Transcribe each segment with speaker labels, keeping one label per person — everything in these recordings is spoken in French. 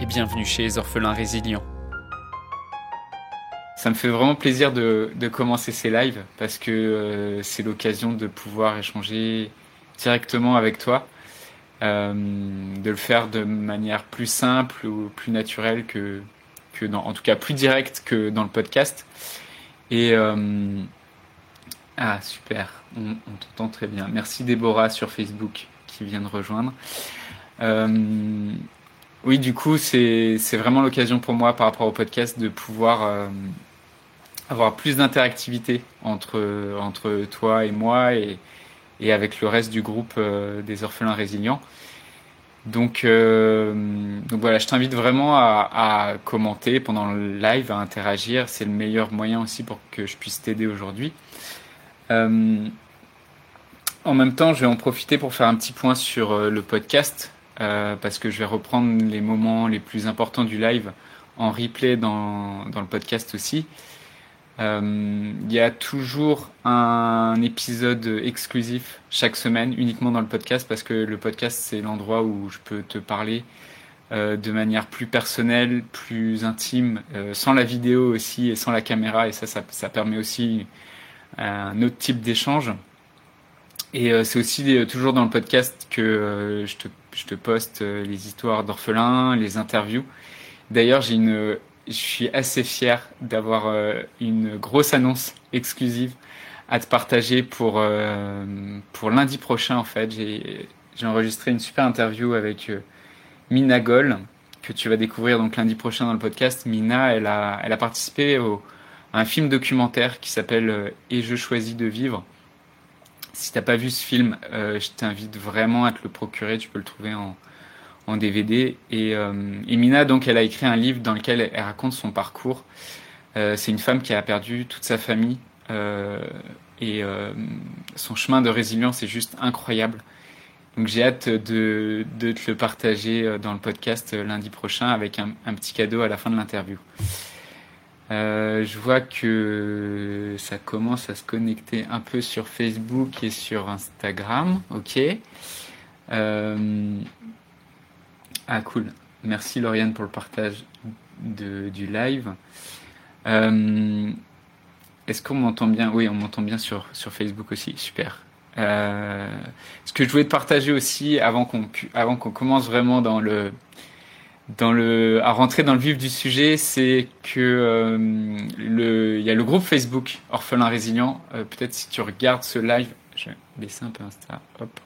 Speaker 1: et bienvenue chez les orphelins résilients.
Speaker 2: Ça me fait vraiment plaisir de, commencer ces lives parce que euh, c'est l'occasion de pouvoir échanger directement avec toi, euh, de le faire de manière plus simple ou plus naturelle que, dans, en tout cas plus directe que dans le podcast. Et euh, ah super, on, on t'entend très bien. Merci Déborah sur Facebook qui vient de rejoindre. Oui, du coup, c'est vraiment l'occasion pour moi par rapport au podcast de pouvoir euh, avoir plus d'interactivité entre, toi et moi et, avec le reste du groupe euh, des orphelins résilients. Donc, euh, donc voilà, je t'invite vraiment à, commenter pendant le live, à interagir. C'est le meilleur moyen aussi pour que je puisse t'aider aujourd'hui. en même temps, je vais en profiter pour faire un petit point sur le podcast. Euh, parce que je vais reprendre les moments les plus importants du live en replay dans, dans le podcast aussi. Euh, il y a toujours un épisode exclusif chaque semaine, uniquement dans le podcast, parce que le podcast, c'est l'endroit où je peux te parler euh, de manière plus personnelle, plus intime, sans la vidéo aussi et sans la caméra, et ça, ça, permet aussi un autre type d'échange. Et c'est aussi toujours dans le podcast que je te je te poste euh, les histoires d'orphelins, les interviews. D'ailleurs, j'ai une, je suis assez fier d'avoir euh, une grosse annonce exclusive à te partager pour euh, pour lundi prochain. En fait, j'ai j'ai enregistré une super interview avec Mina Goll que tu vas découvrir donc lundi prochain dans le podcast. Mina, elle a elle a participé au, à un film documentaire qui s'appelle Et je choisis de vivre si t'as pas vu ce film, euh, je t'invite vraiment à te le procurer. Tu peux le trouver en, en DVD. Et, euh, Mina, donc, elle a écrit un livre dans lequel elle, raconte son parcours. Euh, c'est une femme qui a perdu toute sa famille euh, et euh, son chemin de résilience est juste incroyable. Donc j'ai hâte de, de, te le partager dans le podcast lundi prochain avec un petit cadeau à la fin de l'interview. Euh, je vois que ça commence à se connecter un peu sur Facebook et sur Instagram. Ok. Euh... Ah cool. Merci Lauriane pour le partage du live. Euh... Est-ce qu'on m'entend bien? Oui, on m'entend bien sur, sur Facebook aussi. Super. Ce que je voulais te partager aussi avant qu'on avant qu'on commence vraiment dans le à rentrer dans le vif du sujet, c'est que euh, il y a le groupe Facebook Orphelin Résilient. Euh, peut-être si tu regardes ce live, je vais baisser un peu Insta. Hop.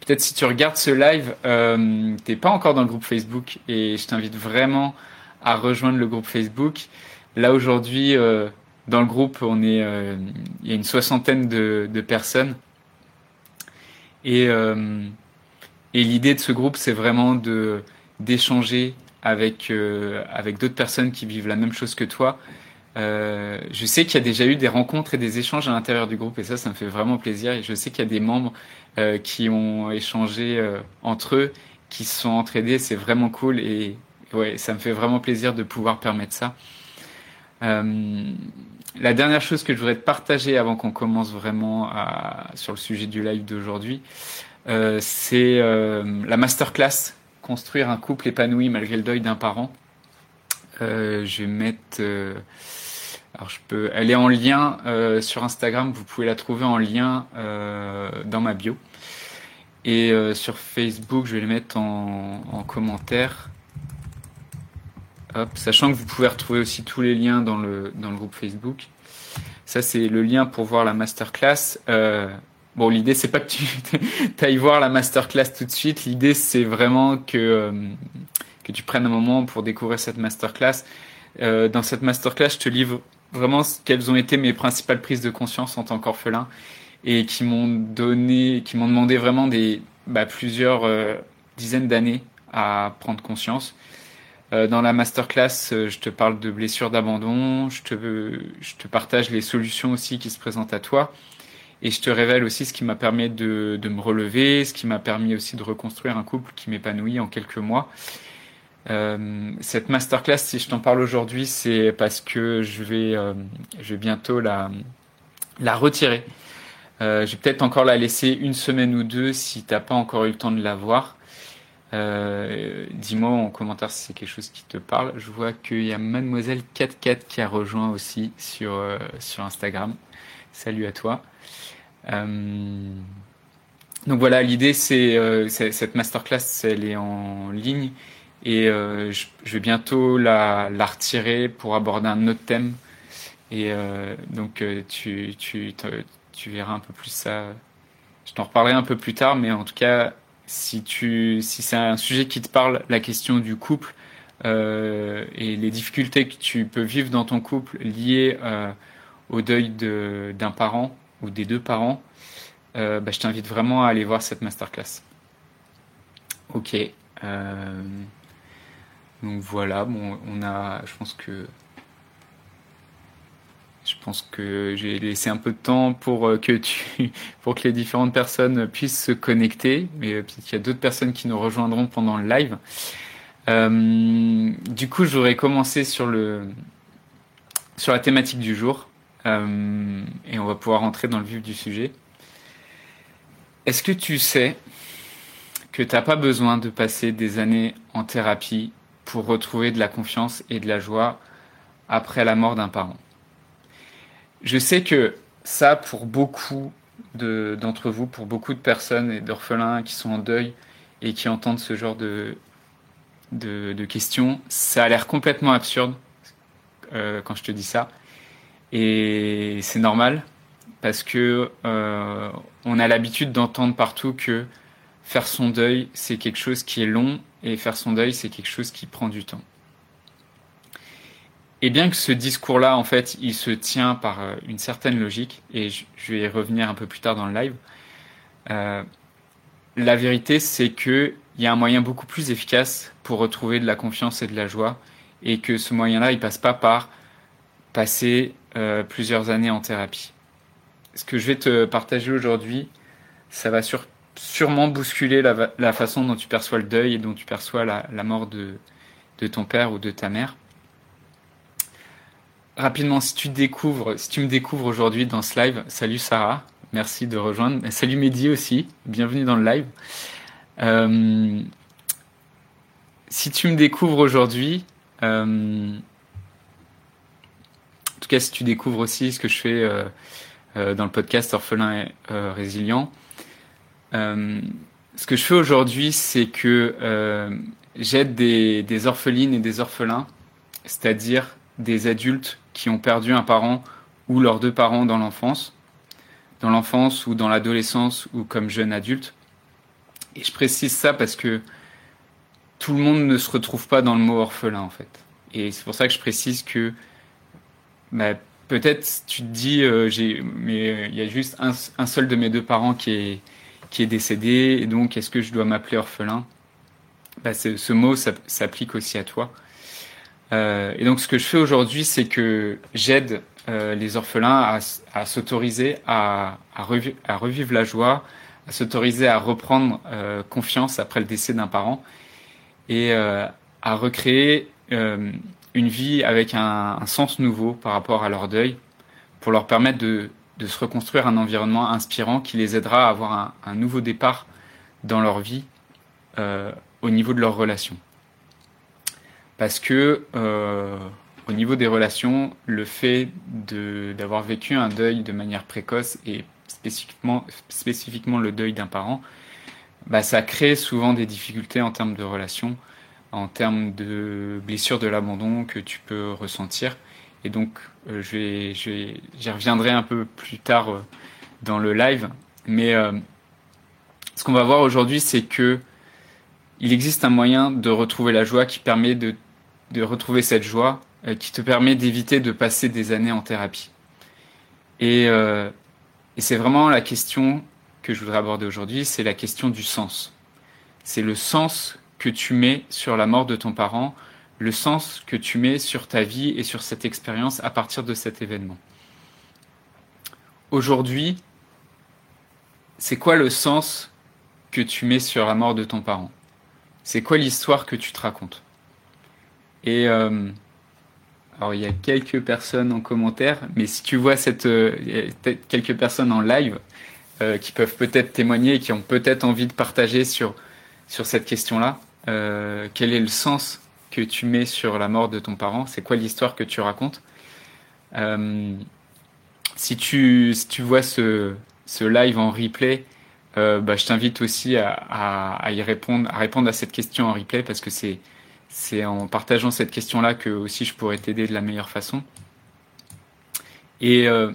Speaker 2: Peut-être si tu regardes ce live, euh, t'es pas encore dans le groupe Facebook et je t'invite vraiment à rejoindre le groupe Facebook. Là aujourd'hui, euh, dans le groupe, on est, il y a une soixantaine de, personnes et l'idée de ce groupe, c'est vraiment de d'échanger avec euh, avec d'autres personnes qui vivent la même chose que toi. Euh, je sais qu'il y a déjà eu des rencontres et des échanges à l'intérieur du groupe et ça, ça me fait vraiment plaisir. Et je sais qu'il y a des membres euh, qui ont échangé entre eux, qui se sont entraidés. C'est vraiment cool et ça me fait vraiment plaisir de pouvoir permettre ça. La dernière chose que je voudrais te partager avant qu'on commence vraiment sur le sujet du live d'aujourd'hui, c'est la masterclass construire un couple épanoui malgré le deuil d'un parent. Euh, je vais mettre. Euh, alors je peux. Elle est en lien euh, sur Instagram. Vous pouvez la trouver en lien dans ma bio. Et sur Facebook, je vais les mettre en, en commentaire. Hop, sachant que vous pouvez retrouver aussi tous les liens dans le dans le groupe Facebook. Ça c'est le lien pour voir la masterclass. Bon, l'idée c'est pas que tu ailles voir la masterclass tout de suite. L'idée c'est vraiment que euh, tu prennes un moment pour découvrir cette masterclass. Euh, dans cette masterclass, je te livre vraiment quelles ont été mes principales prises de conscience en tant qu'orphelin et qui m'ont donné, qui m'ont demandé vraiment des bah, plusieurs euh, dizaines d'années à prendre conscience. dans la masterclass, je te parle de blessures d'abandon, je te, je te partage les solutions aussi qui se présentent à toi. Et je te révèle aussi ce qui m'a permis de, de, me relever, ce qui m'a permis aussi de reconstruire un couple qui m'épanouit en quelques mois. Euh, cette masterclass, si je t'en parle aujourd'hui, c'est parce que je vais, euh, je vais bientôt la, la retirer. Euh, je vais peut-être encore la laisser une semaine ou deux si t'as pas encore eu le temps de la voir. Euh, Dis-moi en commentaire si c'est quelque chose qui te parle. Je vois qu'il y a Mademoiselle 44 qui a rejoint aussi sur, sur Instagram. Salut à toi. Euh, donc voilà, l'idée c'est cette masterclass, elle est en ligne et euh, je, vais bientôt la, retirer pour aborder un autre thème. Et euh, donc euh, tu, verras un peu plus ça. Je t'en reparlerai un peu plus tard, mais en tout cas, si, si c'est un sujet qui te parle, la question du couple euh, et les difficultés que tu peux vivre dans ton couple liées euh, au deuil d'un parent des deux parents, euh, bah, je t'invite vraiment à aller voir cette masterclass. Ok. Euh, donc voilà, bon, on a, je pense que je pense que j'ai laissé un peu de temps pour euh, que tu, pour que les différentes personnes puissent se connecter, mais peut-être qu'il y a d'autres personnes qui nous rejoindront pendant le live. Du coup, j'aurais commencé sur le, sur la thématique du jour, euh, et on va pouvoir entrer dans le vif du sujet. Est-ce que tu sais que tu n'as pas besoin de passer des années en thérapie pour retrouver de la confiance et de la joie après la mort d'un parent? Je sais que ça, pour beaucoup d'entre vous, pour beaucoup de personnes et d'orphelins qui sont en deuil et qui entendent ce genre de questions, ça a l'air complètement absurde euh, quand je te dis ça. Et c'est normal parce que euh, on a l'habitude d'entendre partout que faire son deuil, c'est quelque chose qui est long et faire son deuil, c'est quelque chose qui prend du temps. Et bien que ce discours-là, en fait, il se tient par euh, une certaine logique, et je vais y revenir un peu plus tard dans le live, euh, la vérité, c'est qu'il y a un moyen beaucoup plus efficace pour retrouver de la confiance et de la joie, et que ce moyen-là, il passe pas par passer euh, plusieurs années en thérapie. Ce que je vais te partager aujourd'hui, ça va sûrement bousculer la, façon dont tu perçois le deuil et dont tu perçois la, mort de, ton père ou de ta mère. Rapidement, si tu découvres, si tu me découvres aujourd'hui dans ce live, salut Sarah, merci de rejoindre. Salut Mehdi aussi, bienvenue dans le live. Euh, si tu me découvres aujourd'hui, euh, tout cas si tu découvres aussi ce que je fais euh, euh dans le podcast Orphelin et euh, Résilient, ce que je fais aujourd'hui, c'est que j'aide des, des, orphelines et des orphelins, c'est-à-dire des adultes qui ont perdu un parent ou leurs deux parents dans l'enfance, dans l'enfance ou dans l'adolescence ou comme jeune adulte. Et je précise ça parce que tout le monde ne se retrouve pas dans le mot orphelin en fait. Et c'est pour ça que je précise que peut-être tu te dis, euh, j'ai, mais il y a juste un, seul de mes deux parents qui est qui est décédé, et donc est-ce que je dois m'appeler orphelin? Bah, Ce mot s'applique aussi à toi. Euh, et donc ce que je fais aujourd'hui, c'est que j'aide euh, les orphelins à, s'autoriser à, à, revi à, revivre la joie, à s'autoriser à reprendre euh, confiance après le décès d'un parent et euh, à recréer euh, une vie avec un, sens nouveau par rapport à leur deuil pour leur permettre de, de se reconstruire un environnement inspirant qui les aidera à avoir un, un nouveau départ dans leur vie euh, au niveau de leurs relations. Parce que euh, au niveau des relations, le fait d'avoir vécu un deuil de manière précoce et spécifiquement, spécifiquement le deuil d'un parent, bah, ça crée souvent des difficultés en termes de relations, en termes de blessures de l'abandon que tu peux ressentir. Et donc, euh, je j'y reviendrai un peu plus tard euh, dans le live. Mais euh, ce qu'on va voir aujourd'hui, c'est que il existe un moyen de retrouver la joie qui permet de, retrouver cette joie, qui te permet d'éviter de passer des années en thérapie. Et c'est vraiment la question que je voudrais aborder aujourd'hui, c'est la question du sens. C'est le sens que tu mets sur la mort de ton parent, le sens que tu mets sur ta vie et sur cette expérience à partir de cet événement. Aujourd'hui, c'est quoi le sens que tu mets sur la mort de ton parent? C'est quoi l'histoire que tu te racontes? Et euh, alors il y a quelques personnes en commentaire, mais si tu vois cette euh, quelques personnes en live euh, qui peuvent peut-être témoigner et qui ont peut-être envie de partager sur sur cette question-là, quel est le sens que tu mets sur la mort de ton parent? C'est quoi l'histoire que tu racontes? Si tu si tu vois ce ce live en replay, euh, bah, je t'invite aussi à, à, y répondre, à répondre à cette question en replay parce que c'est en partageant cette question-là que aussi je pourrais t'aider de la meilleure façon. Et euh,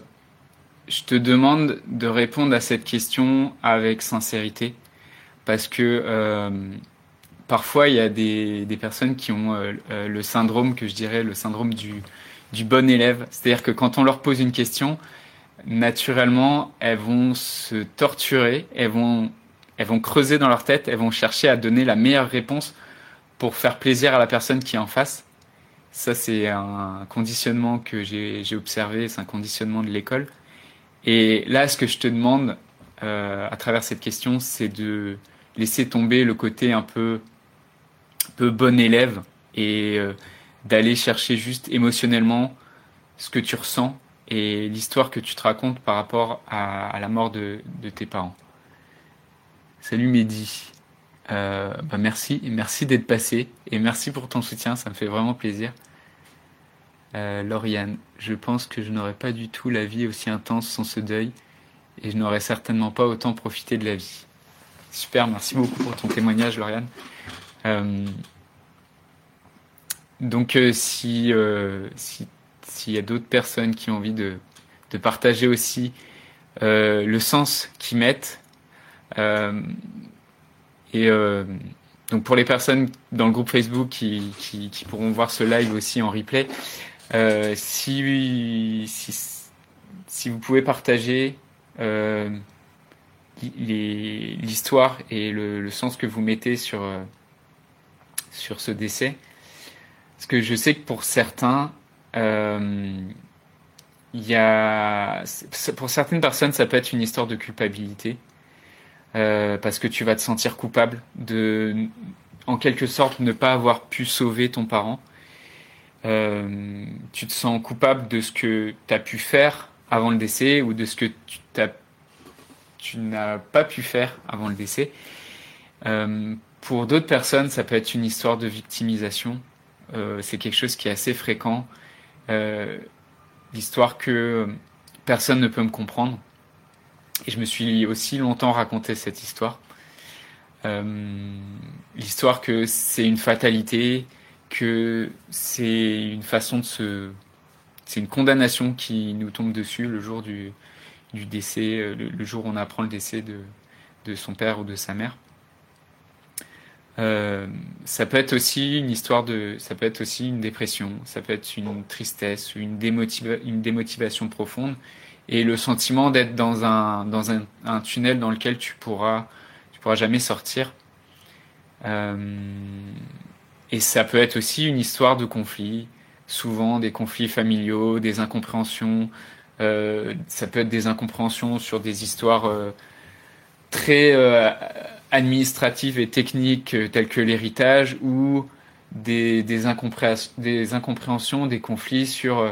Speaker 2: je te demande de répondre à cette question avec sincérité parce que euh, parfois il y a des, personnes qui ont euh, euh, le syndrome que je dirais le syndrome du, bon élève. C'est-à-dire que quand on leur pose une question, naturellement, elles vont se torturer, elles vont, creuser dans leur tête, elles vont chercher à donner la meilleure réponse pour faire plaisir à la personne qui est en face. Ça, c'est un conditionnement que j'ai observé, c'est un conditionnement de l'école. Et là, ce que je te demande euh, à travers cette question, c'est de laisser tomber le côté un peu, peu bon élève et euh, d'aller chercher juste émotionnellement ce que tu ressens et l'histoire que tu te racontes par rapport à, la mort de, tes parents. Salut Mehdi. Euh, bah merci, merci d'être passé et merci pour ton soutien, ça me fait vraiment plaisir. Euh, Lauriane, je pense que je n'aurais pas du tout la vie aussi intense sans ce deuil et je n'aurais certainement pas autant profité de la vie. Super, merci beaucoup pour ton témoignage, Lauriane. Euh, donc euh, si, euh, si s'il y a d'autres personnes qui ont envie de, de partager aussi le sens qu'ils mettent. Et donc pour les personnes dans le groupe Facebook qui, qui, pourront voir ce live aussi en replay, si, si, si, vous pouvez partager l'histoire et le, sens que vous mettez sur, sur ce décès, parce que je sais que pour certains, euh, y a, pour certaines personnes, ça peut être une histoire de culpabilité, euh, parce que tu vas te sentir coupable de, en quelque sorte, ne pas avoir pu sauver ton parent. Euh, tu te sens coupable de ce que tu as pu faire avant le décès ou de ce que tu, n'as pas pu faire avant le décès. Pour d'autres personnes, ça peut être une histoire de victimisation. Euh, c'est quelque chose qui est assez fréquent euh, l'histoire que personne ne peut me comprendre. Et je me suis aussi longtemps raconté cette histoire. Euh, l'histoire que c'est une fatalité, que c'est une façon de se... C'est une condamnation qui nous tombe dessus le jour du, décès, le, jour où on apprend le décès de son père ou de sa mère. Euh, ça peut être aussi une histoire de, ça peut être aussi une dépression, ça peut être une tristesse ou une, démotiva une démotivation profonde et le sentiment d'être dans un tunnel dans lequel tu pourras tu pourras jamais sortir. Euh, et ça peut être aussi une histoire de conflit, souvent des conflits familiaux, des incompréhensions. Euh, ça peut être des incompréhensions sur des histoires très administratives et techniques euh, telles que l'héritage ou des, des, incompréhensions, des incompréhensions, des conflits sur euh,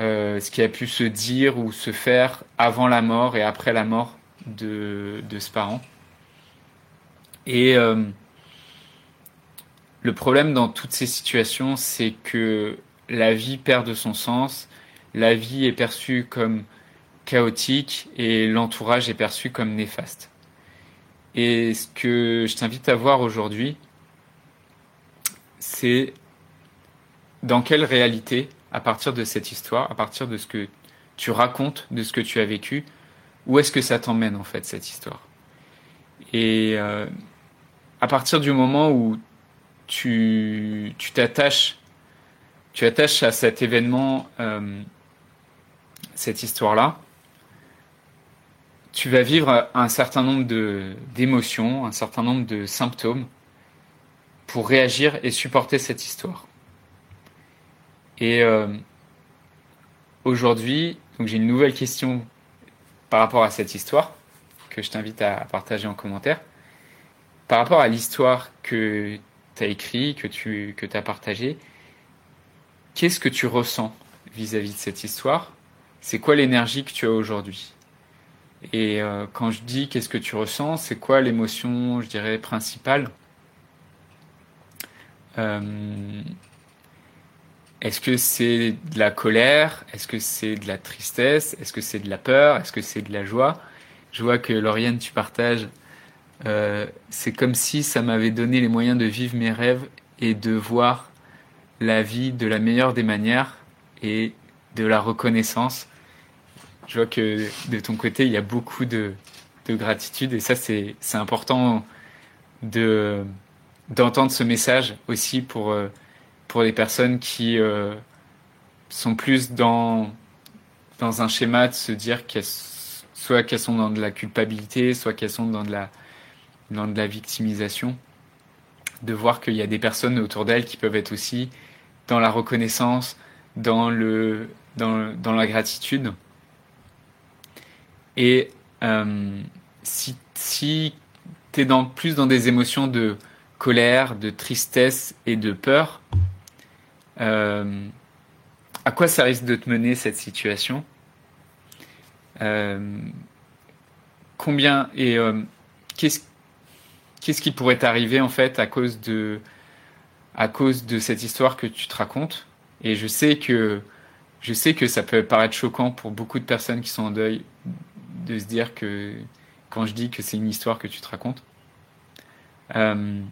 Speaker 2: euh, ce qui a pu se dire ou se faire avant la mort et après la mort de, de ce parent. Et le problème dans toutes ces situations, c'est que la vie perd de son sens, la vie est perçue comme chaotique et l'entourage est perçu comme néfaste. Et ce que je t'invite à voir aujourd'hui, c'est dans quelle réalité, à partir de cette histoire, à partir de ce que tu racontes, de ce que tu as vécu, où est-ce que ça t'emmène en fait cette histoire? Et euh, à partir du moment où tu t'attaches, tu attaches à cet événement, euh, cette histoire-là, tu vas vivre un certain nombre d'émotions, un certain nombre de symptômes pour réagir et supporter cette histoire. Et aujourd'hui, donc j'ai une nouvelle question par rapport à cette histoire que je t'invite à partager en commentaire. Par rapport à l'histoire que tu as écrit, que tu as partagée, qu'est-ce que tu ressens vis-à-vis de cette histoire? C'est quoi l'énergie que tu as aujourd'hui? Et euh, quand je dis qu'est-ce que tu ressens, c'est quoi l'émotion, je dirais, principale? Euh, Est-ce que c'est de la colère? Est-ce que c'est de la tristesse? Est-ce que c'est de la peur? Est-ce que c'est de la joie? Je vois que Lauriane, tu partages euh, c'est comme si ça m'avait donné les moyens de vivre mes rêves et de voir la vie de la meilleure des manières et de la reconnaissance. Je vois que de ton côté, il y a beaucoup de, gratitude et ça, c'est important de d'entendre ce message aussi pour euh, les personnes qui euh, sont plus dans un schéma de se dire qu'elles soit qu'elles sont dans de la culpabilité, soit qu'elles sont dans de la victimisation, de voir qu'il y a des personnes autour d'elle qui peuvent être aussi dans la reconnaissance, dans la gratitude. Et euh, si, tu es plus dans des émotions de colère, de tristesse et de peur, euh, à quoi ça risque de te mener cette situation? Euh, Combien et qu'est-ce qu'est-ce qui pourrait t'arriver en fait à cause de à cause de cette histoire que tu te racontes? Et je sais que je sais que ça peut paraître choquant pour beaucoup de personnes qui sont en deuil de se dire que quand je dis que c'est une histoire que tu te racontes euh,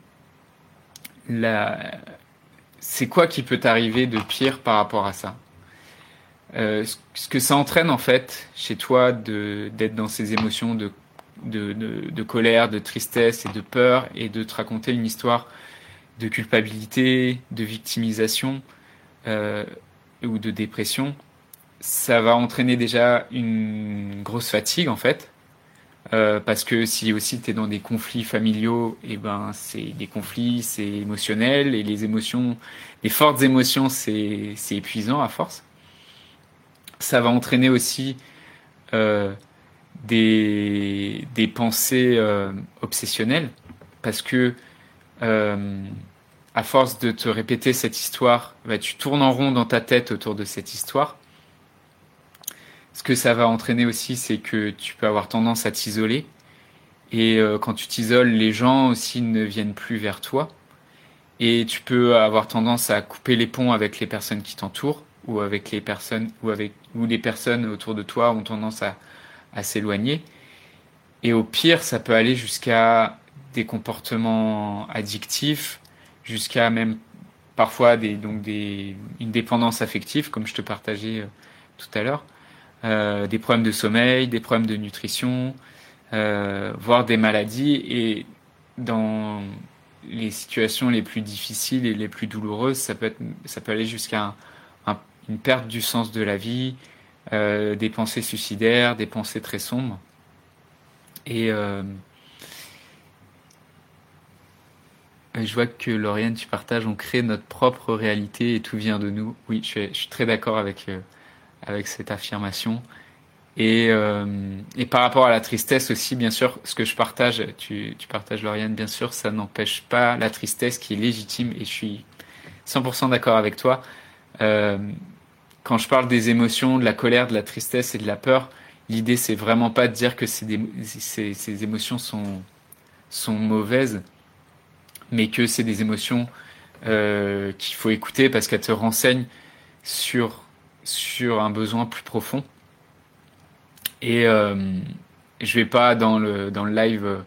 Speaker 2: c'est quoi qui peut t'arriver de pire par rapport à ça? Euh, ce que ça entraîne en fait chez toi d'être dans ces émotions de colère, de tristesse et de peur, et de te raconter une histoire de culpabilité, de victimisation euh, ou de dépression, ça va entraîner déjà une grosse fatigue en fait. Euh, parce que si aussi tu es dans des conflits familiaux, et eh ben c'est des conflits, c'est émotionnel et les émotions, les fortes émotions, c'est épuisant à force. Ça va entraîner aussi euh, des, des pensées euh, obsessionnelles parce que euh, à force de te répéter cette histoire, bah, tu tournes en rond dans ta tête autour de cette histoire. Ce que ça va entraîner aussi, c'est que tu peux avoir tendance à t'isoler. Et euh, quand tu t'isoles, les gens aussi ne viennent plus vers toi. Et tu peux avoir tendance à couper les ponts avec les personnes qui t'entourent ou avec les personnes ou avec ou les personnes autour de toi ont tendance à, à s'éloigner. Et au pire, ça peut aller jusqu'à des comportements addictifs, jusqu'à même parfois des, donc des, une dépendance affective, comme je te partageais euh, tout à l'heure, des problèmes de sommeil, des problèmes de nutrition, euh, voire des maladies. Et dans les situations les plus difficiles et les plus douloureuses, ça peut, être, ça peut aller jusqu'à une perte du sens de la vie, euh, des pensées suicidaires, des pensées très sombres. Et euh, je vois que Lauriane, tu partages, on crée notre propre réalité et tout vient de nous. Oui, je suis, très d'accord avec, euh, avec cette affirmation. Et, et, par rapport à la tristesse aussi, bien sûr, ce que je partage, tu, partages Lauriane, bien sûr, ça n'empêche pas la tristesse qui est légitime et je suis 100% d'accord avec toi. Euh, quand je parle des émotions, de la colère, de la tristesse et de la peur, l'idée c'est vraiment pas de dire que ces, émotions sont, sont mauvaises, mais que c'est des émotions euh, qu'il faut écouter parce qu'elles te renseignent sur, sur un besoin plus profond. Et euh, je vais pas dans le, live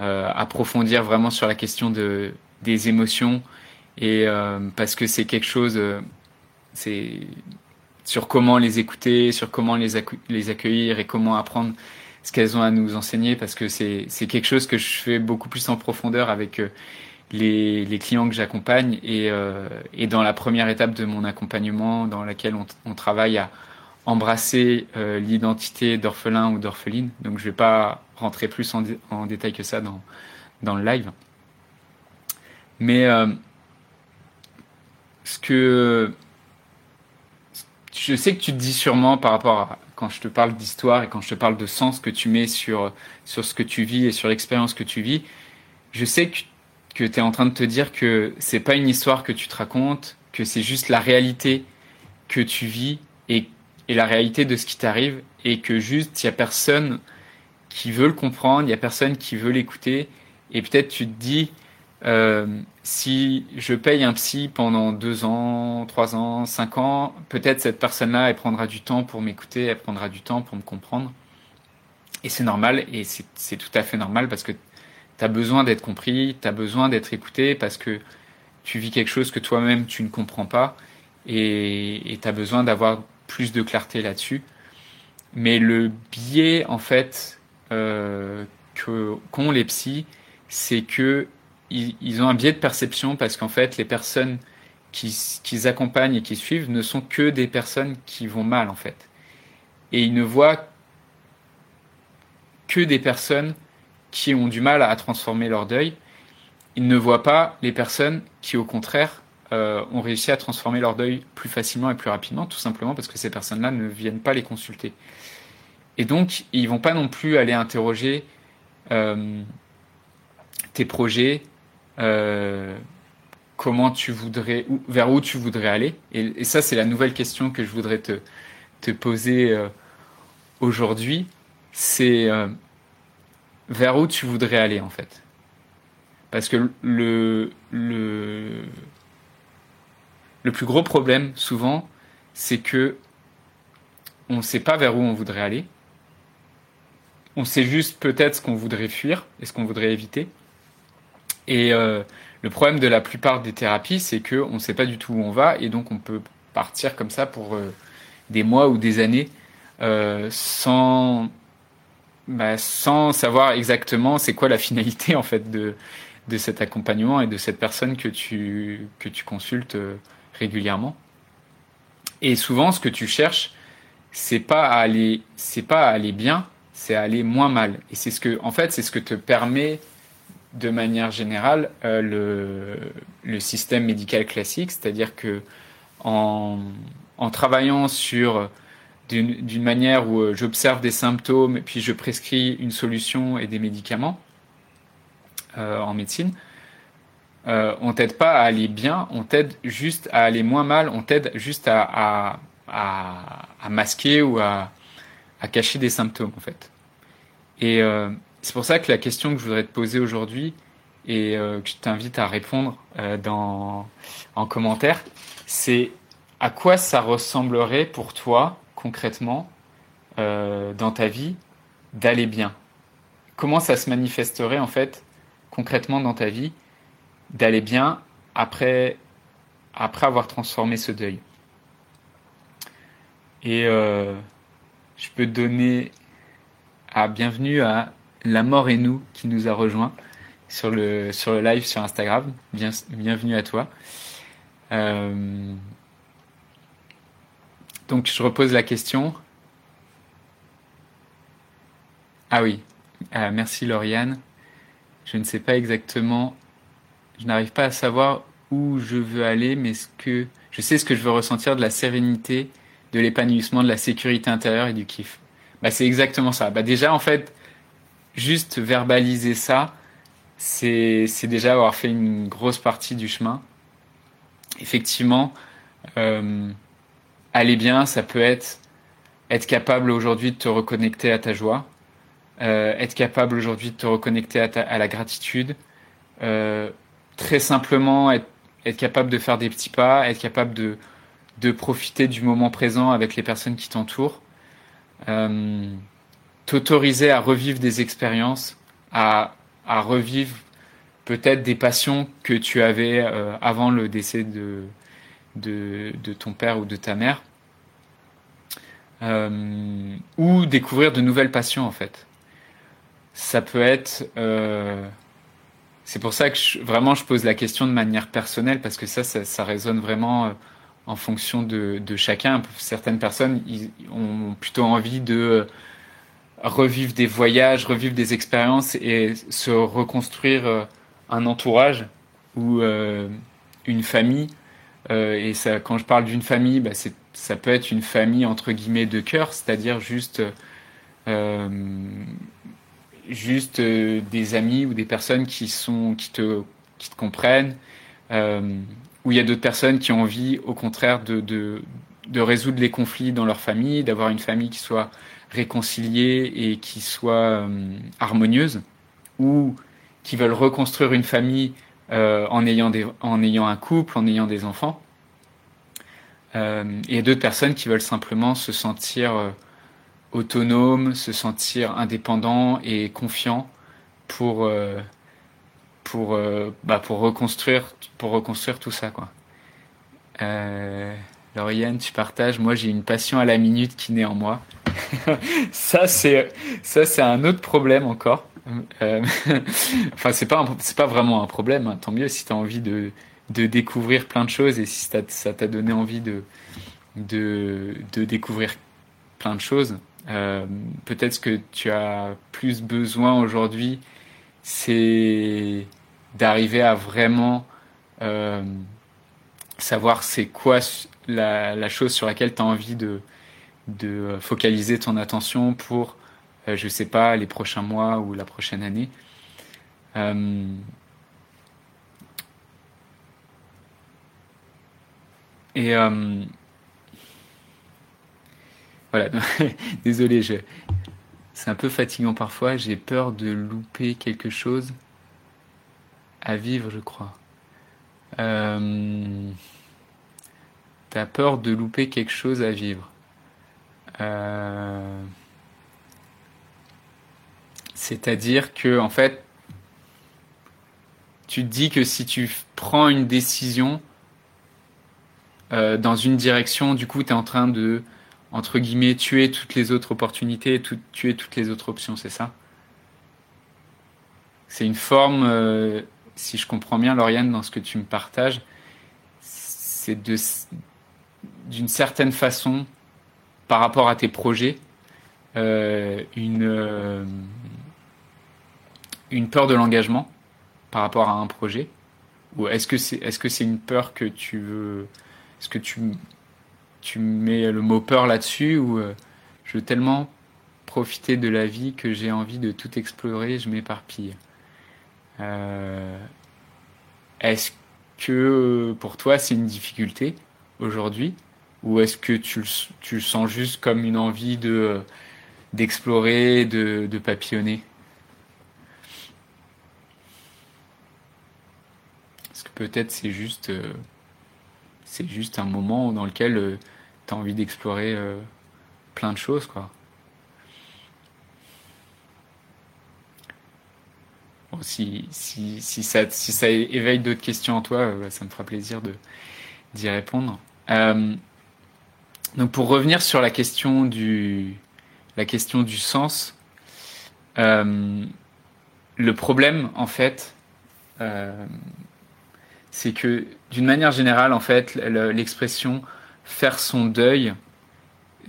Speaker 2: euh, approfondir vraiment sur la question de, des émotions euh, parce que c'est quelque chose, c'est sur comment les écouter, sur comment les, les accueillir et comment apprendre ce qu'elles ont à nous enseigner parce que c'est quelque chose que je fais beaucoup plus en profondeur avec les, clients que j'accompagne et, euh, et dans la première étape de mon accompagnement dans laquelle on, travaille à embrasser euh, l'identité d'orphelin ou d'orpheline. Donc je vais pas rentrer plus en, en, détail que ça dans, dans le live. Mais euh, ce que je sais que tu te dis sûrement par rapport à quand je te parle d'histoire et quand je te parle de sens que tu mets sur, sur ce que tu vis et sur l'expérience que tu vis, je sais que, que tu es en train de te dire que c'est pas une histoire que tu te racontes, que c'est juste la réalité que tu vis et, et la réalité de ce qui t'arrive et que juste il y a personne qui veut le comprendre, il y a personne qui veut l'écouter et peut-être tu te dis euh, si je paye un psy pendant deux ans, trois ans, cinq ans, peut-être cette personne-là, elle prendra du temps pour m'écouter, elle prendra du temps pour me comprendre. Et c'est normal, et c'est tout à fait normal parce que tu as besoin d'être compris, tu as besoin d'être écouté parce que tu vis quelque chose que toi-même tu ne comprends pas et tu as besoin d'avoir plus de clarté là-dessus. Mais le biais, en fait, euh, qu'ont les psys, c'est que ils, ont un biais de perception parce qu'en fait, les personnes qu'ils accompagnent et qui suivent ne sont que des personnes qui vont mal, en fait. Et ils ne voient que des personnes qui ont du mal à transformer leur deuil. Ils ne voient pas les personnes qui, au contraire, euh, ont réussi à transformer leur deuil plus facilement et plus rapidement, tout simplement parce que ces personnes-là ne viennent pas les consulter. Et donc, ils vont pas non plus aller interroger euh, tes projets, euh, comment tu voudrais, vers où tu voudrais aller. Et, ça, c'est la nouvelle question que je voudrais te, te poser aujourd'hui. C'est vers où tu voudrais aller en fait. Parce que le, plus gros problème, souvent, c'est que on ne sait pas vers où on voudrait aller. On sait juste peut-être ce qu'on voudrait fuir et ce qu'on voudrait éviter. Et euh, le problème de la plupart des thérapies, c'est qu'on ne sait pas du tout où on va et donc on peut partir comme ça pour euh, des mois ou des années euh, sans, bah, sans savoir exactement c'est quoi la finalité en fait de, de cet accompagnement et de cette personne que tu, que tu consultes régulièrement. Et souvent, ce que tu cherches, c'est pas à aller, c'est pas à aller bien, c'est à aller moins mal. Et c'est ce que, en fait, c'est ce que te permet de manière générale euh, le, le, système médical classique, c'est-à-dire que en, en, travaillant sur d'une manière où euh, j'observe des symptômes et puis je prescris une solution et des médicaments euh, en médecine, euh, on t'aide pas à aller bien, on t'aide juste à aller moins mal, on t'aide juste à, à, à, masquer ou à, cacher des symptômes en fait. Et euh, c'est pour ça que la question que je voudrais te poser aujourd'hui et que je t'invite à répondre dans, en commentaire, c'est à quoi ça ressemblerait pour toi concrètement euh, dans ta vie d'aller bien? Comment ça se manifesterait en fait concrètement dans ta vie d'aller bien après, après avoir transformé ce deuil? Et je peux donner à bienvenue à la mort et nous qui nous a rejoint sur le, sur le live sur Instagram. Bien, bienvenue à toi. Euh, donc je repose la question. Ah oui, euh, merci Lauriane. Je ne sais pas exactement, je n'arrive pas à savoir où je veux aller, mais ce que je sais ce que je veux ressentir de la sérénité, de l'épanouissement, de la sécurité intérieure et du kiff. Bah, c'est exactement ça. Bah, déjà, en fait, juste verbaliser ça, c'est déjà avoir fait une grosse partie du chemin. Effectivement, euh, aller bien, ça peut être être capable aujourd'hui de te reconnecter à ta joie, euh, être capable aujourd'hui de te reconnecter à, la gratitude, euh, très simplement être, capable de faire des petits pas, être capable de, profiter du moment présent avec les personnes qui t'entourent. Euh, t'autoriser à revivre des expériences, à, revivre peut-être des passions que tu avais avant le décès de, de, ton père ou de ta mère, euh, ou découvrir de nouvelles passions en fait. Ça peut être... Euh, c'est pour ça que je, vraiment je pose la question de manière personnelle, parce que ça, ça, résonne vraiment euh, en fonction de, chacun. Certaines personnes ont plutôt envie de revivre des voyages, revivre des expériences et se reconstruire un entourage ou une famille et ça, quand je parle d'une famille, bah, ça peut être une famille entre guillemets de cœur, c'est-à-dire juste juste des amis ou des personnes qui sont qui te qui te comprennent, où il y a d'autres personnes qui ont envie, au contraire, de, de résoudre les conflits dans leur famille, d'avoir une famille qui soit réconciliée et qui soit harmonieuse, ou qui veulent reconstruire une famille euh, en, ayant en ayant un couple, en ayant des enfants. Euh, et d'autres personnes qui veulent simplement se sentir euh, autonomes, se sentir indépendants et confiants pour, euh, pour, bah, pour, reconstruire, pour reconstruire tout ça. Quoi. Lauriane, tu partages, moi j'ai une passion à la minute qui naît en moi. ça c'est un autre problème encore. Euh, enfin, c'est pas c'est pas vraiment un problème. Hein. Tant mieux si tu as envie de de découvrir plein de choses et si ça t'a donné envie de de de découvrir plein de choses. Euh, Peut-être ce que tu as plus besoin aujourd'hui, c'est d'arriver à vraiment euh, savoir c'est quoi la, chose sur laquelle tu as envie de, de focaliser ton attention pour euh, je sais pas, les prochains mois ou la prochaine année. Euh, et euh, voilà, désolé, c'est un peu fatigant parfois, j'ai peur de louper quelque chose à vivre, je crois. Euh... T'as peur de louper quelque chose à vivre. C'est-à-dire que, en fait, tu te dis que si tu prends une décision euh, dans une direction, du coup, tu es en train de, entre guillemets, tuer toutes les autres opportunités, tuer toutes les autres options, c'est ça? C'est une forme, euh, si je comprends bien, Lauriane, dans ce que tu me partages, c'est d'une certaine façon, par rapport à tes projets, euh, une une peur de l'engagement par rapport à un projet Ou est-ce que c'est est-ce une peur que tu veux Est-ce que tu tu mets le mot peur là-dessus ou euh, je veux tellement profiter de la vie que j'ai envie de tout explorer, je m'éparpille. Euh, est-ce que pour toi c'est une difficulté aujourd'hui ou est-ce que tu, tu le sens juste comme une envie de d'explorer, de, de papillonner? Peut-être c'est juste, euh, c'est juste un moment dans lequel euh, tu as envie d'explorer euh, plein de choses, quoi. Bon, si, si, si, ça, si ça éveille d'autres questions en toi, bah, ça me fera plaisir de, d'y répondre. donc pour revenir sur la question du, la question du sens, le problème en fait, c'est que d'une manière générale, en fait, l'expression faire son deuil,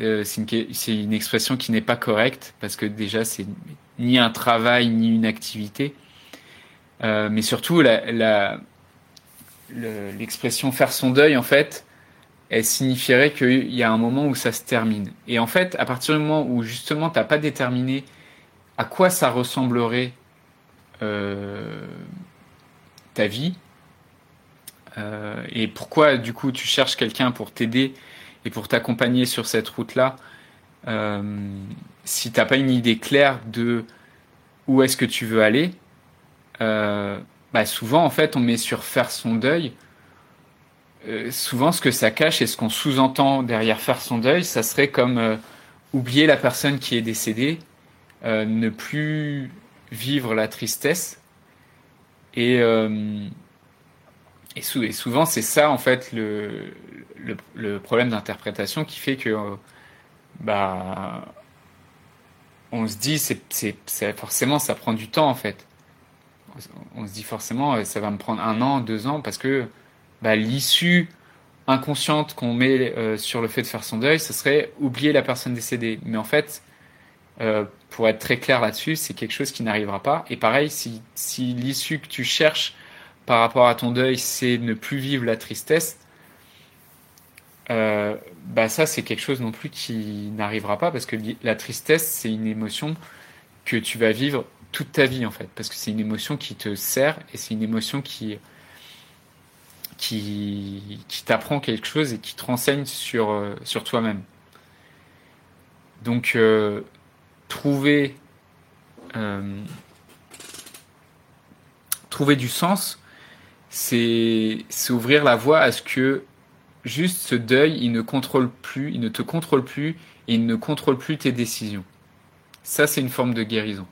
Speaker 2: euh, c'est une, expression qui n'est pas correcte parce que déjà c'est ni un travail ni une activité, euh, mais surtout l'expression faire son deuil, en fait, elle signifierait qu'il y a un moment où ça se termine. Et en fait, à partir du moment où justement t'as pas déterminé à quoi ça ressemblerait euh, ta vie, euh, et pourquoi du coup tu cherches quelqu'un pour t'aider et pour t'accompagner sur cette route-là euh, si t'as pas une idée claire de où est-ce que tu veux aller euh, bah souvent en fait on met sur faire son deuil. Souvent ce que ça cache et ce qu'on sous-entend derrière faire son deuil ça serait comme oublier la personne qui est décédée ne plus vivre la tristesse et et, souvent, c'est ça, en fait, le, problème d'interprétation qui fait que, euh, bah, on se dit, forcément, ça prend du temps, en fait. On se dit forcément, euh, ça va me prendre un an, deux ans, parce que bah, l'issue inconsciente qu'on met euh, sur le fait de faire son deuil, ce serait oublier la personne décédée. Mais en fait, pour être très clair là-dessus, c'est quelque chose qui n'arrivera pas. Et pareil, si l'issue que tu cherches par rapport à ton deuil, c'est ne plus vivre la tristesse, euh, bah ça c'est quelque chose non plus qui n'arrivera pas parce que la tristesse c'est une émotion que tu vas vivre toute ta vie en fait parce que c'est une émotion qui te sert et c'est une émotion qui t'apprend quelque chose et qui te renseigne sur, euh, toi-même. Donc euh, trouver du sens c'est ouvrir la voie à ce que juste ce deuil, il ne contrôle plus, il ne te contrôle plus et il ne contrôle plus tes décisions. Ça, c'est une forme de guérison.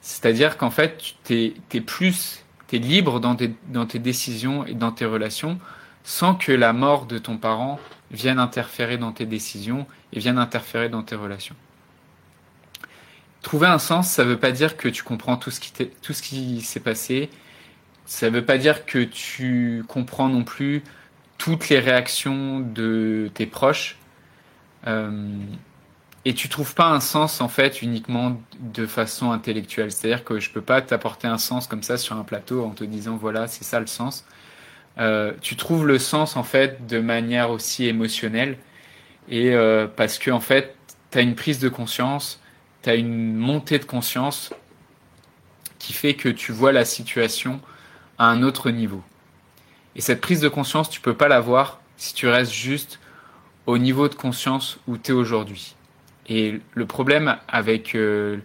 Speaker 2: C'est-à-dire qu'en fait, tu es, plus, tu libre dans tes, dans tes décisions et dans tes relations sans que la mort de ton parent vienne interférer dans tes décisions et vienne interférer dans tes relations. Trouver un sens, ça ne veut pas dire que tu comprends tout ce qui s'est passé. Ça ne veut pas dire que tu comprends non plus toutes les réactions de tes proches. Euh, et tu trouves pas un sens en fait uniquement de façon intellectuelle. C'est-à-dire que je peux pas t'apporter un sens comme ça sur un plateau en te disant voilà c'est ça le sens. Euh, tu trouves le sens en fait de manière aussi émotionnelle et euh, parce que en fait tu as une prise de conscience, tu as une montée de conscience qui fait que tu vois la situation à un autre niveau. Et cette prise de conscience, tu peux pas l'avoir si tu restes juste au niveau de conscience où tu es aujourd'hui. Et le problème avec, euh,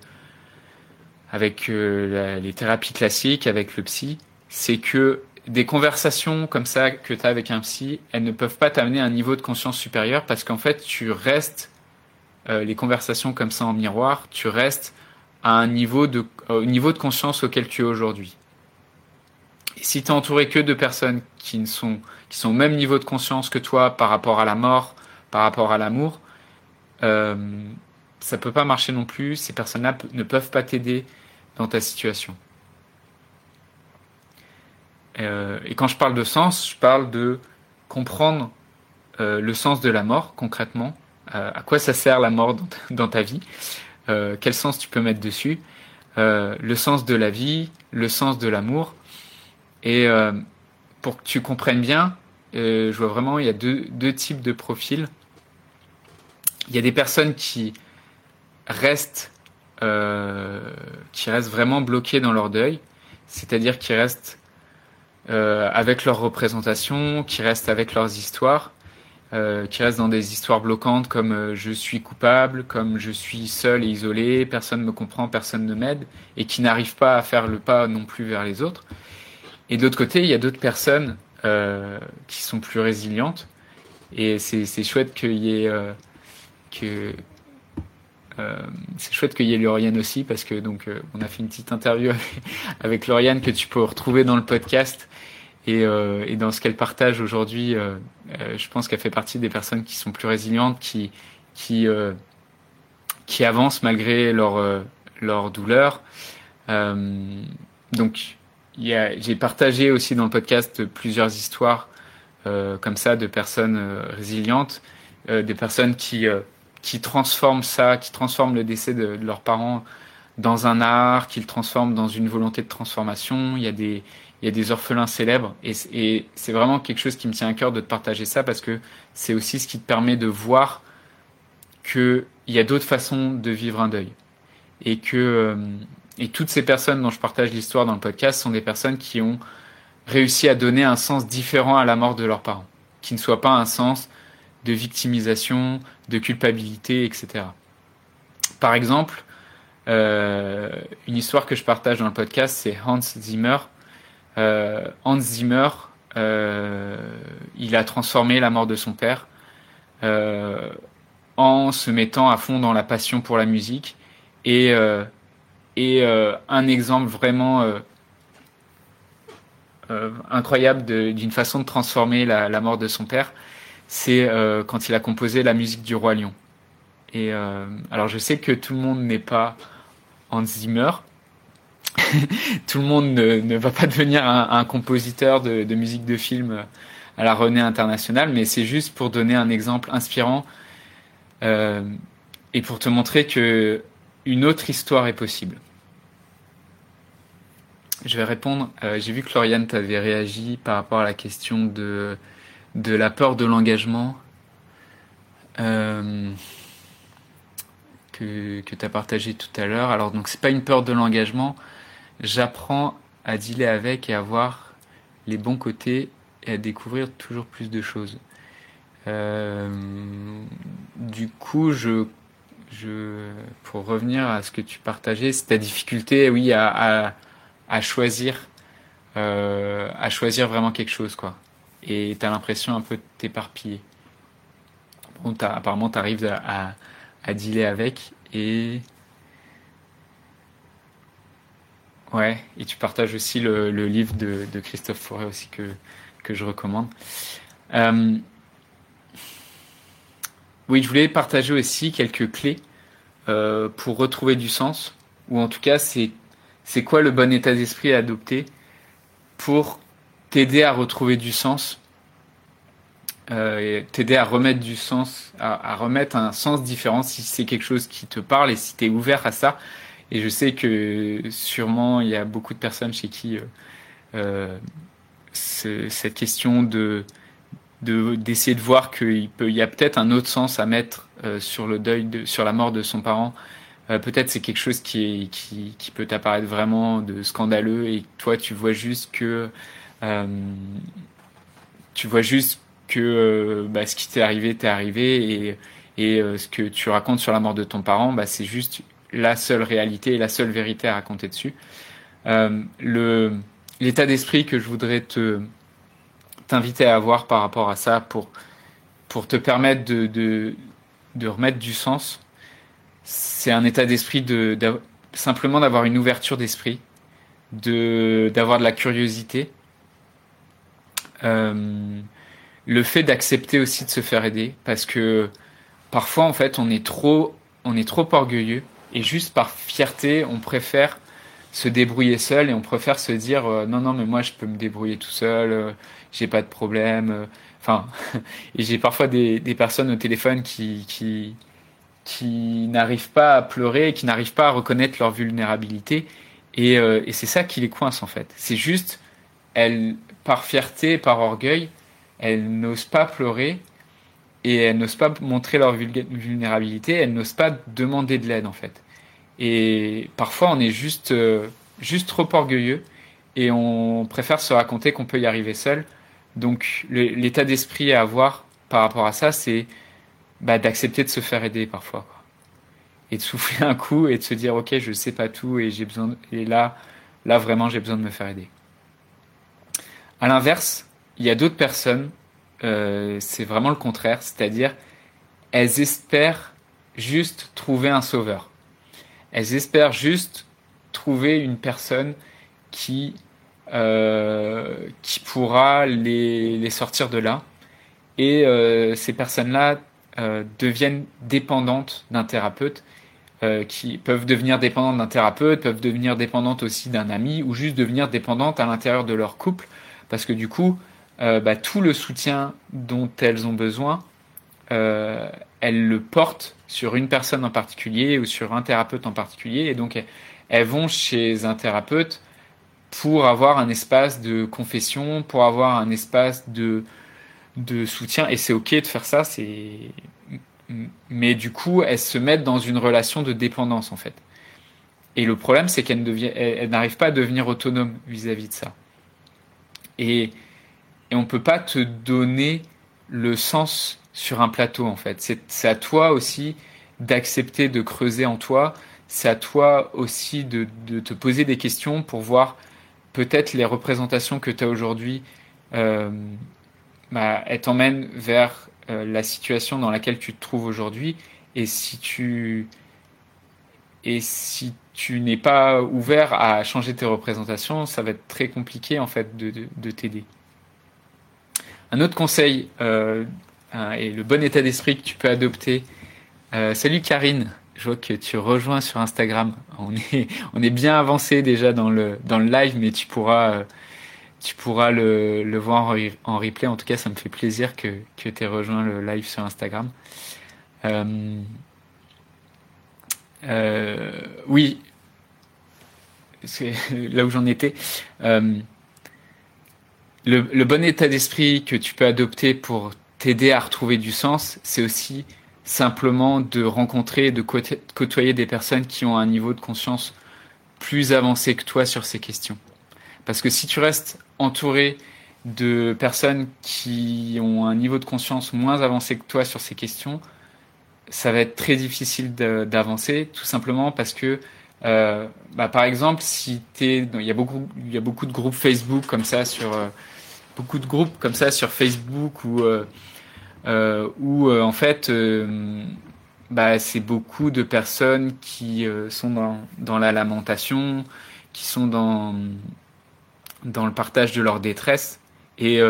Speaker 2: avec euh, les thérapies classiques, avec le psy, c'est que des conversations comme ça que tu as avec un psy, elles ne peuvent pas t'amener à un niveau de conscience supérieur parce qu'en fait, tu restes, euh, les conversations comme ça en miroir, tu restes à un au niveau de conscience auquel tu es aujourd'hui si tu es entouré que de personnes qui, ne sont, qui sont au même niveau de conscience que toi par rapport à la mort, par rapport à l'amour, euh, ça peut pas marcher non plus. Ces personnes-là ne peuvent pas t'aider dans ta situation. Euh, et quand je parle de sens, je parle de comprendre euh, le sens de la mort concrètement. Euh, à quoi ça sert la mort dans ta vie? Quel sens tu peux mettre dessus? Le sens de la vie, le sens de l'amour et euh, pour que tu comprennes bien, euh, je vois vraiment, il y a deux, deux types de profils. Il y a des personnes qui restent, euh, qui restent vraiment bloquées dans leur deuil, c'est-à-dire qui restent euh, avec leurs représentations, qui restent avec leurs histoires, euh, qui restent dans des histoires bloquantes comme euh, je suis coupable, comme je suis seul et isolé, personne ne me comprend, personne ne m'aide, et qui n'arrivent pas à faire le pas non plus vers les autres. Et de l'autre côté, il y a d'autres personnes euh, qui sont plus résilientes. Et c'est chouette qu'il y ait euh, que euh, c'est chouette qu'il y ait Lauriane aussi parce que donc euh, on a fait une petite interview avec, avec Lauriane que tu peux retrouver dans le podcast et, dans ce qu'elle partage aujourd'hui, je pense qu'elle fait partie des personnes qui sont plus résilientes, qui qui qui avancent malgré leur leur douleur. donc j'ai partagé aussi dans le podcast plusieurs histoires euh, comme ça de personnes euh, résilientes, euh, des personnes qui qui transforment ça, qui transforment le décès de, de leurs parents dans un art, qui le transforment dans une volonté de transformation. Il y a des il y a des orphelins célèbres et, et c'est vraiment quelque chose qui me tient à cœur de te partager ça parce que c'est aussi ce qui te permet de voir que il y a d'autres façons de vivre un deuil et que et toutes ces personnes dont je partage l'histoire dans le podcast sont des personnes qui ont réussi à donner un sens différent à la mort de leurs parents, qui ne soit pas un sens de victimisation, de culpabilité, etc. Par exemple, euh, une histoire que je partage dans le podcast, c'est Hans Zimmer. Euh, Hans Zimmer, euh, il a transformé la mort de son père en se mettant à fond dans la passion pour la musique et et euh, un exemple vraiment euh, euh, incroyable d'une façon de transformer la, mort de son père, c'est quand il a composé la musique du roi lion. Et alors je sais que tout le monde n'est pas Hans Zimmer, tout le monde ne, va pas devenir un, compositeur de, musique de film à la renommée internationale, mais c'est juste pour donner un exemple inspirant et pour te montrer que une autre histoire est possible. Je vais répondre. Euh, J'ai vu que Lauriane t'avait réagi par rapport à la question de, la peur de l'engagement euh, que, que tu as partagé tout à l'heure. Alors, donc, c'est pas une peur de l'engagement. J'apprends à dealer avec et à voir les bons côtés et à découvrir toujours plus de choses. Euh, du coup, je, je, pour revenir à ce que tu partageais, c'est ta difficulté, oui, à, choisir, euh, à choisir vraiment quelque chose, quoi. Et tu as l'impression un peu de t'éparpiller. Bon, apparemment, tu arrives à, dealer avec et Ouais, et tu partages aussi le, livre de, Christophe Forêt aussi que, que je recommande. Euh, oui, je voulais partager aussi quelques clés euh, pour retrouver du sens, ou en tout cas, c'est quoi le bon état d'esprit à adopter pour t'aider à retrouver du sens, euh, t'aider à remettre du sens, à, remettre un sens différent si c'est quelque chose qui te parle et si tu es ouvert à ça. Et je sais que sûrement il y a beaucoup de personnes chez qui euh cette question de d'essayer de, voir qu'il peut il y a peut-être un autre sens à mettre euh, sur le deuil de, sur la mort de son parent euh, peut-être c'est quelque chose qui est qui, peut t'apparaître vraiment de scandaleux et toi tu vois juste que euh, tu vois juste que bah, ce qui t'est arrivé t'est arrivé et et ce que tu racontes sur la mort de ton parent bah, c'est juste la seule réalité et la seule vérité à raconter dessus. Le l'état d'esprit que je voudrais te t'inviter à avoir par rapport à ça pour pour te permettre de de, de remettre du sens, c'est un état d'esprit de, simplement d'avoir une ouverture d'esprit, de d'avoir de la curiosité. Euh, le fait d'accepter aussi de se faire aider parce que parfois en fait on est trop on est trop orgueilleux et juste par fierté, on préfère se débrouiller seul et on préfère se dire euh, non non mais moi je peux me débrouiller tout seul, euh, j'ai pas de problème. Euh. Enfin, et j'ai parfois des, des personnes au téléphone qui qui qui n'arrivent pas à pleurer, qui n'arrivent pas à reconnaître leur vulnérabilité et, euh, et c'est ça qui les coince en fait. C'est juste elles par fierté, par orgueil, elles n'osent pas pleurer et elles n'osent pas montrer leur vulnérabilité, elles n'osent pas demander de l'aide en fait. Et parfois on est juste, euh, juste trop orgueilleux et on préfère se raconter qu'on peut y arriver seul. Donc l'état d'esprit à avoir par rapport à ça, c'est bah, d'accepter de se faire aider parfois. Et de souffler un coup et de se dire ok je sais pas tout et j'ai besoin et là là vraiment j'ai besoin de me faire aider. À l'inverse, il y a d'autres personnes euh, c'est vraiment le contraire, c'est-à-dire elles espèrent juste trouver un sauveur. Elles espèrent juste trouver une personne qui euh, pourra les, sortir de là. Et euh, ces personnes-là euh, deviennent dépendantes d'un thérapeute, qui peuvent devenir dépendantes d'un thérapeute, peuvent devenir dépendantes aussi d'un ami, ou juste devenir dépendantes à l'intérieur de leur couple, parce que du coup, bah, tout le soutien dont elles ont besoin, elles le portent sur une personne en particulier ou sur un thérapeute en particulier. Et donc, elles, vont chez un thérapeute pour avoir un espace de confession, pour avoir un espace de, de soutien. Et c'est OK de faire ça, mais du coup, elles se mettent dans une relation de dépendance, en fait. Et le problème, c'est qu'elles n'arrivent pas à devenir autonomes vis-à-vis -vis de ça. Et et on peut pas te donner le sens sur un plateau en fait. C'est à toi aussi d'accepter de creuser en toi. C'est à toi aussi de, de, te poser des questions pour voir peut-être les représentations que tu as aujourd'hui. Euh, bah, elles t'emmènent vers euh, la situation dans laquelle tu te trouves aujourd'hui. Et si tu si tu n'es pas ouvert à changer tes représentations, ça va être très compliqué en fait de, de, de t'aider. Un autre conseil euh, et le bon état d'esprit que tu peux adopter. Euh, salut Karine, je vois que tu rejoins sur Instagram. On est, on est bien avancé déjà dans le, dans le live, mais tu pourras, euh, tu pourras le, le voir en, replay. En tout cas, ça me fait plaisir que, que tu aies rejoint le live sur Instagram. Euh, oui, c'est là où j'en étais. Le, bon état d'esprit que tu peux adopter pour t'aider à retrouver du sens, c'est aussi simplement de rencontrer, de côtoyer des personnes qui ont un niveau de conscience plus avancé que toi sur ces questions. Parce que si tu restes entouré de personnes qui ont un niveau de conscience moins avancé que toi sur ces questions, ça va être très difficile d'avancer, tout simplement parce que, euh, bah, par exemple, si t'es, il y a beaucoup, il y a beaucoup de groupes Facebook comme ça sur, euh, beaucoup de groupes comme ça sur Facebook euh, euh où euh, en fait, euh, bah, c'est beaucoup de personnes qui sont dans, dans la lamentation, qui sont dans, dans le partage de leur détresse et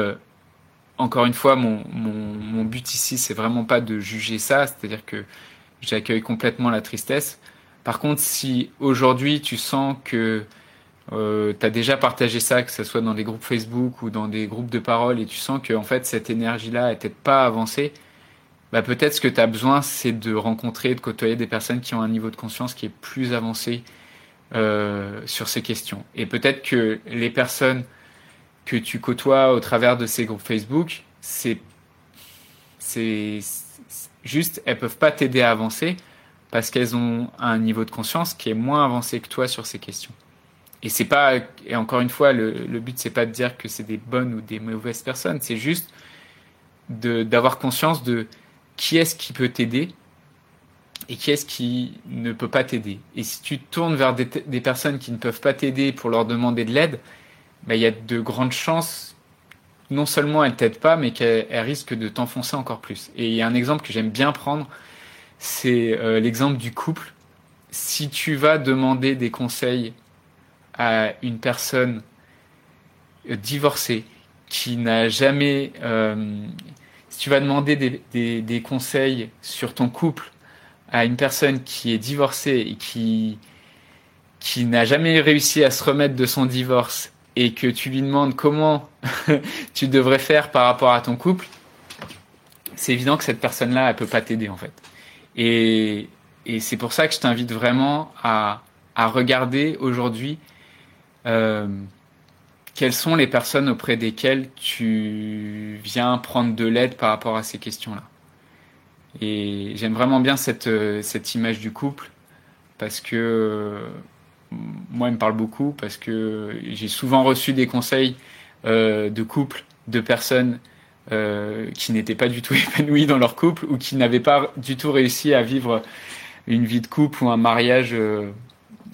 Speaker 2: encore une fois, mon, mon, but ici, c'est vraiment pas de juger ça, c'est-à-dire que j'accueille complètement la tristesse. Par contre, si aujourd'hui tu sens que euh, tu as déjà partagé ça, que ce soit dans des groupes Facebook ou dans des groupes de parole, et tu sens que en fait cette énergie-là n'est peut-être pas avancée, bah peut-être ce que tu as besoin, c'est de rencontrer, de côtoyer des personnes qui ont un niveau de conscience qui est plus avancé euh, sur ces questions. Et peut-être que les personnes que tu côtoies au travers de ces groupes Facebook, c'est c'est juste elles peuvent pas t'aider à avancer parce qu'elles ont un niveau de conscience qui est moins avancé que toi sur ces questions. Et c'est pas et encore une fois le, le but c'est pas de dire que c'est des bonnes ou des mauvaises personnes, c'est juste d'avoir conscience de qui est-ce qui peut t'aider et qui est-ce qui ne peut pas t'aider. Et si tu tournes vers des, personnes qui ne peuvent pas t'aider pour leur demander de l'aide, bah, il y a de grandes chances, non seulement elle t'aide pas, mais qu'elle risque de t'enfoncer encore plus. Et il y a un exemple que j'aime bien prendre, c'est euh, l'exemple du couple. Si tu vas demander des conseils à une personne euh, divorcée qui n'a jamais... Euh, si tu vas demander des, des, conseils sur ton couple à une personne qui est divorcée et qui, qui n'a jamais réussi à se remettre de son divorce et que tu lui demandes comment tu devrais faire par rapport à ton couple, c'est évident que cette personne-là, elle peut pas t'aider en fait. Et, et c'est pour ça que je t'invite vraiment à, à regarder aujourd'hui euh, quelles sont les personnes auprès desquelles tu viens prendre de l'aide par rapport à ces questions-là? Et j'aime vraiment bien cette, cette image du couple parce que moi, il me parle beaucoup parce que j'ai souvent reçu des conseils euh, de couples, de personnes euh, qui n'étaient pas du tout épanouies dans leur couple ou qui n'avaient pas du tout réussi à vivre une vie de couple ou un mariage, euh,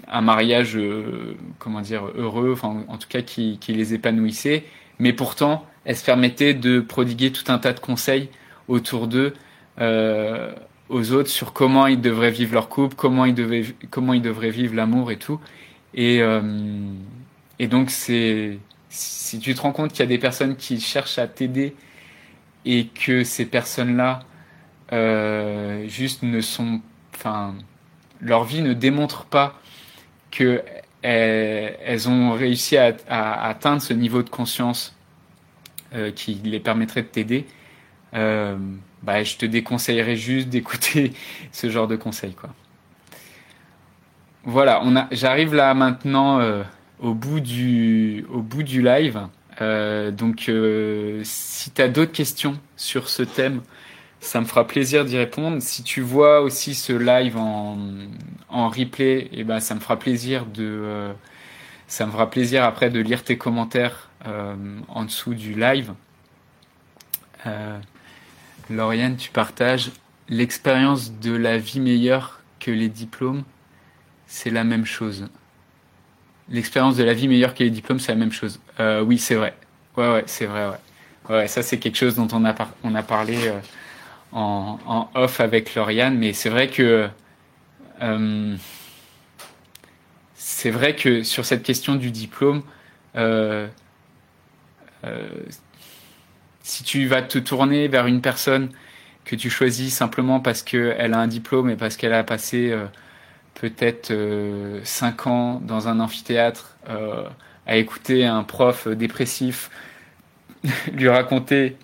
Speaker 2: un mariage, euh, comment dire, heureux, enfin, en tout cas qui, les épanouissait. Mais pourtant, elles se permettaient de prodiguer tout un tas de conseils autour d'eux euh, aux autres sur comment ils devraient vivre leur couple, comment ils, devaient, comment ils devraient vivre l'amour et tout. Et, euh, et donc, c'est si tu te rends compte qu'il y a des personnes qui cherchent à t'aider et que ces personnes-là juste ne sont, enfin, leur vie ne démontre pas que elles, ont réussi à, atteindre ce niveau de conscience euh, qui les permettrait de t'aider. Euh, bah, je te déconseillerais juste d'écouter ce genre de conseils. Quoi. Voilà, j'arrive là maintenant euh, au, bout du, au bout du live. Euh, donc, euh, si tu as d'autres questions sur ce thème, ça me fera plaisir d'y répondre. Si tu vois aussi ce live en, en replay, eh ben, ça me fera plaisir de, euh, ça me fera plaisir après de lire tes commentaires euh, en dessous du live. Euh, Lauriane, tu partages l'expérience de la vie meilleure que les diplômes, c'est la même chose. L'expérience de la vie meilleure que les diplômes, c'est la même chose. Oui, c'est vrai. Ouais, ouais, c'est vrai, ouais. Ça c'est quelque chose dont on a, parlé en, off avec Lauriane, mais c'est vrai que euh, c'est vrai que sur cette question du diplôme, euh, euh, si tu vas te tourner vers une personne que tu choisis simplement parce qu'elle a un diplôme et parce qu'elle a passé peut-être euh, 5 ans dans un amphithéâtre à écouter un prof dépressif lui raconter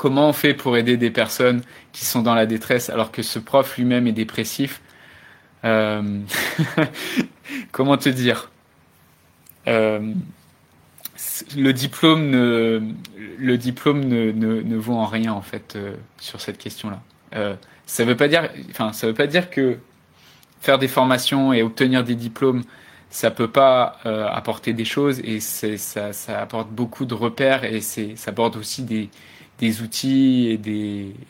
Speaker 2: comment on fait pour aider des personnes qui sont dans la détresse alors que ce prof lui-même est dépressif. Euh, comment te dire euh, le diplôme ne, vaut en rien en fait euh, sur cette question-là. Ça veut veut pas dire que faire des formations et obtenir des diplômes, ça peut pas apporter des choses et ça, apporte beaucoup de repères et ça apporte aussi des, des outils et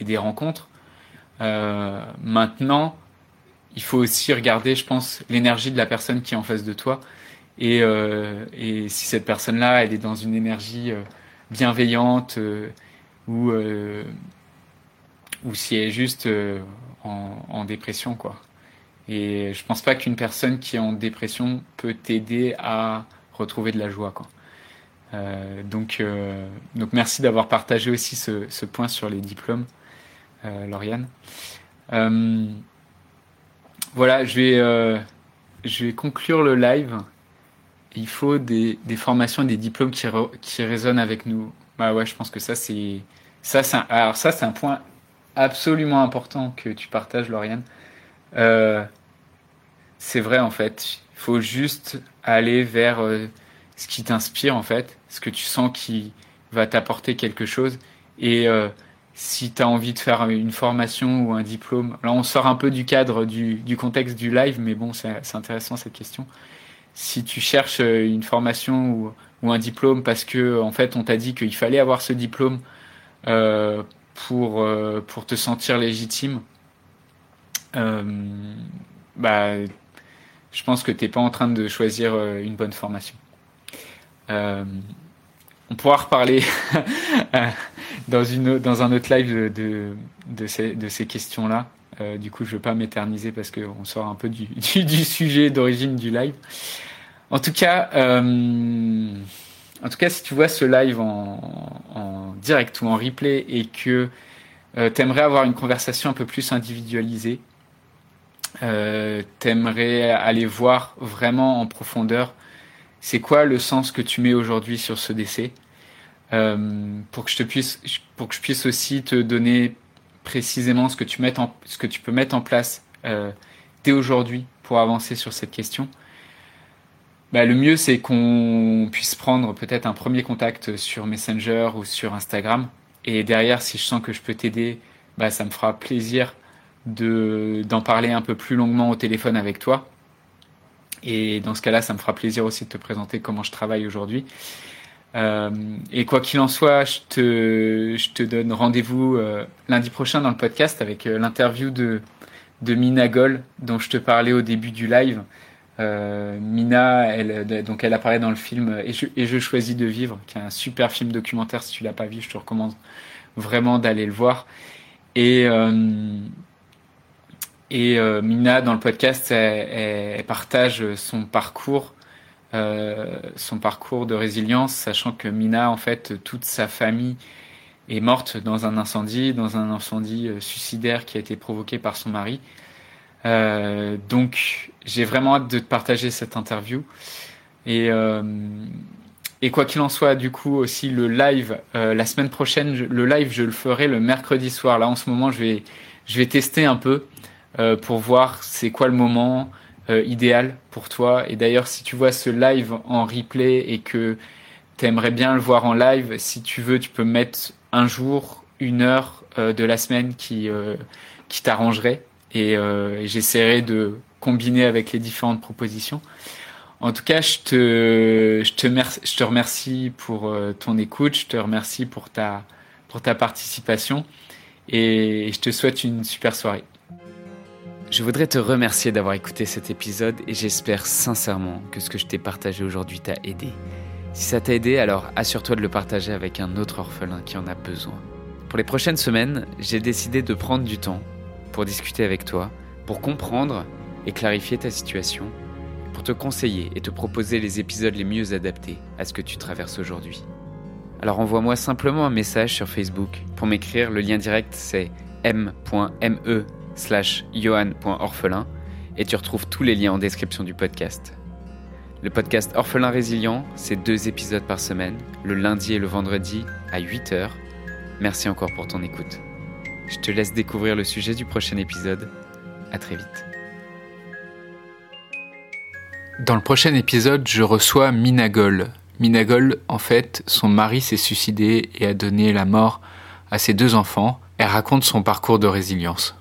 Speaker 2: des, rencontres. Euh, maintenant, il faut aussi regarder, je pense, l'énergie de la personne qui est en face de toi. Et, euh, si cette personne-là, elle est dans une énergie euh, bienveillante ou, ou si elle est juste en, dépression, quoi. Et je pense pas qu'une personne qui est en dépression peut t'aider à retrouver de la joie, quoi. Donc, donc merci d'avoir partagé aussi ce, point sur les diplômes, Lauriane. Voilà, je vais, euh, je vais conclure le live. Il faut des, des formations et des diplômes qui, qui résonnent avec nous. Bah ouais, je pense que ça, c'est. Ça, c'est alors, ça, c'est un point absolument important que tu partages, Lauriane. Euh, c'est vrai, en fait. Il faut juste aller vers euh, ce qui t'inspire, en fait, ce que tu sens qui va t'apporter quelque chose. Et euh, si tu as envie de faire une formation ou un diplôme, là on sort un peu du cadre du, contexte du live, mais bon, c'est intéressant cette question. Si tu cherches euh, une formation ou, un diplôme parce que en fait on t'a dit qu'il fallait avoir ce diplôme euh, pour, te sentir légitime, bah, je pense que tu n'es pas en train de choisir une bonne formation. Euh, on pourra reparler dans, une, dans un autre live de, ces, questions-là. Euh, du coup, je ne vais pas m'éterniser parce qu'on sort un peu du, sujet d'origine du live. En tout cas, euh, en tout cas, si tu vois ce live en, direct ou en replay et que euh, tu aimerais avoir une conversation un peu plus individualisée, euh, tu aimerais aller voir vraiment en profondeur c'est quoi le sens que tu mets aujourd'hui sur ce décès? Euh, pour que je puisse aussi te donner précisément ce que tu peux mettre en place euh, dès aujourd'hui pour avancer sur cette question. Bah, le mieux c'est qu'on puisse prendre peut-être un premier contact sur Messenger ou sur Instagram. Et derrière si je sens que je peux t'aider, bah, ça me fera plaisir de d'en parler un peu plus longuement au téléphone avec toi et dans ce cas-là, ça me fera plaisir aussi de te présenter comment je travaille aujourd'hui. Euh, et quoi qu'il en soit, je te, donne rendez-vous euh, lundi prochain dans le podcast avec euh, l'interview de, de Mina Goll, dont je te parlais au début du live. Mina, elle, donc elle apparaît dans le film et je, et je choisis de vivre, qui est un super film documentaire. Si tu l'as pas vu, je te recommande vraiment d'aller le voir. Et et euh, Mina, dans le podcast, elle, partage son parcours, euh, son parcours de résilience, sachant que Mina, en fait, toute sa famille est morte dans un incendie, dans un incendie euh, suicidaire qui a été provoqué par son mari. Donc, j'ai vraiment hâte de partager cette interview. Et, et quoi qu'il en soit, du coup, aussi le live, la semaine prochaine, le live, je le ferai le mercredi soir. Là, en ce moment, je vais, je vais tester un peu pour voir c'est quoi le moment euh, idéal pour toi. Et d'ailleurs, si tu vois ce live en replay et que tu aimerais bien le voir en live, si tu veux, tu peux mettre un jour, une heure euh, de la semaine qui, euh, qui t'arrangerait. Et, euh, j'essaierai de combiner avec les différentes propositions. En tout cas, je te, je te, je te remercie pour euh, ton écoute, je te remercie pour ta, pour ta participation et je te souhaite une super soirée.
Speaker 1: Je voudrais te remercier d'avoir écouté cet épisode et j'espère sincèrement que ce que je t'ai partagé aujourd'hui t'a aidé. Si ça t'a aidé, alors assure-toi de le partager avec un autre orphelin qui en a besoin. Pour les prochaines semaines, j'ai décidé de prendre du temps pour discuter avec toi, pour comprendre et clarifier ta situation, pour te conseiller et te proposer les épisodes les mieux adaptés à ce que tu traverses aujourd'hui. Alors envoie-moi simplement un message sur Facebook. Pour m'écrire, le lien direct c'est m.me slash johan.orphelin et tu retrouves tous les liens en description du podcast. Le podcast Orphelin Résilient, c'est deux épisodes par semaine, le lundi et le vendredi à 8h. Merci encore pour ton écoute. Je te laisse découvrir le sujet du prochain épisode. À très vite.
Speaker 2: Dans le prochain épisode, je reçois Minagol. Minagol, en fait, son mari s'est suicidé et a donné la mort à ses deux enfants Elle raconte son parcours de résilience.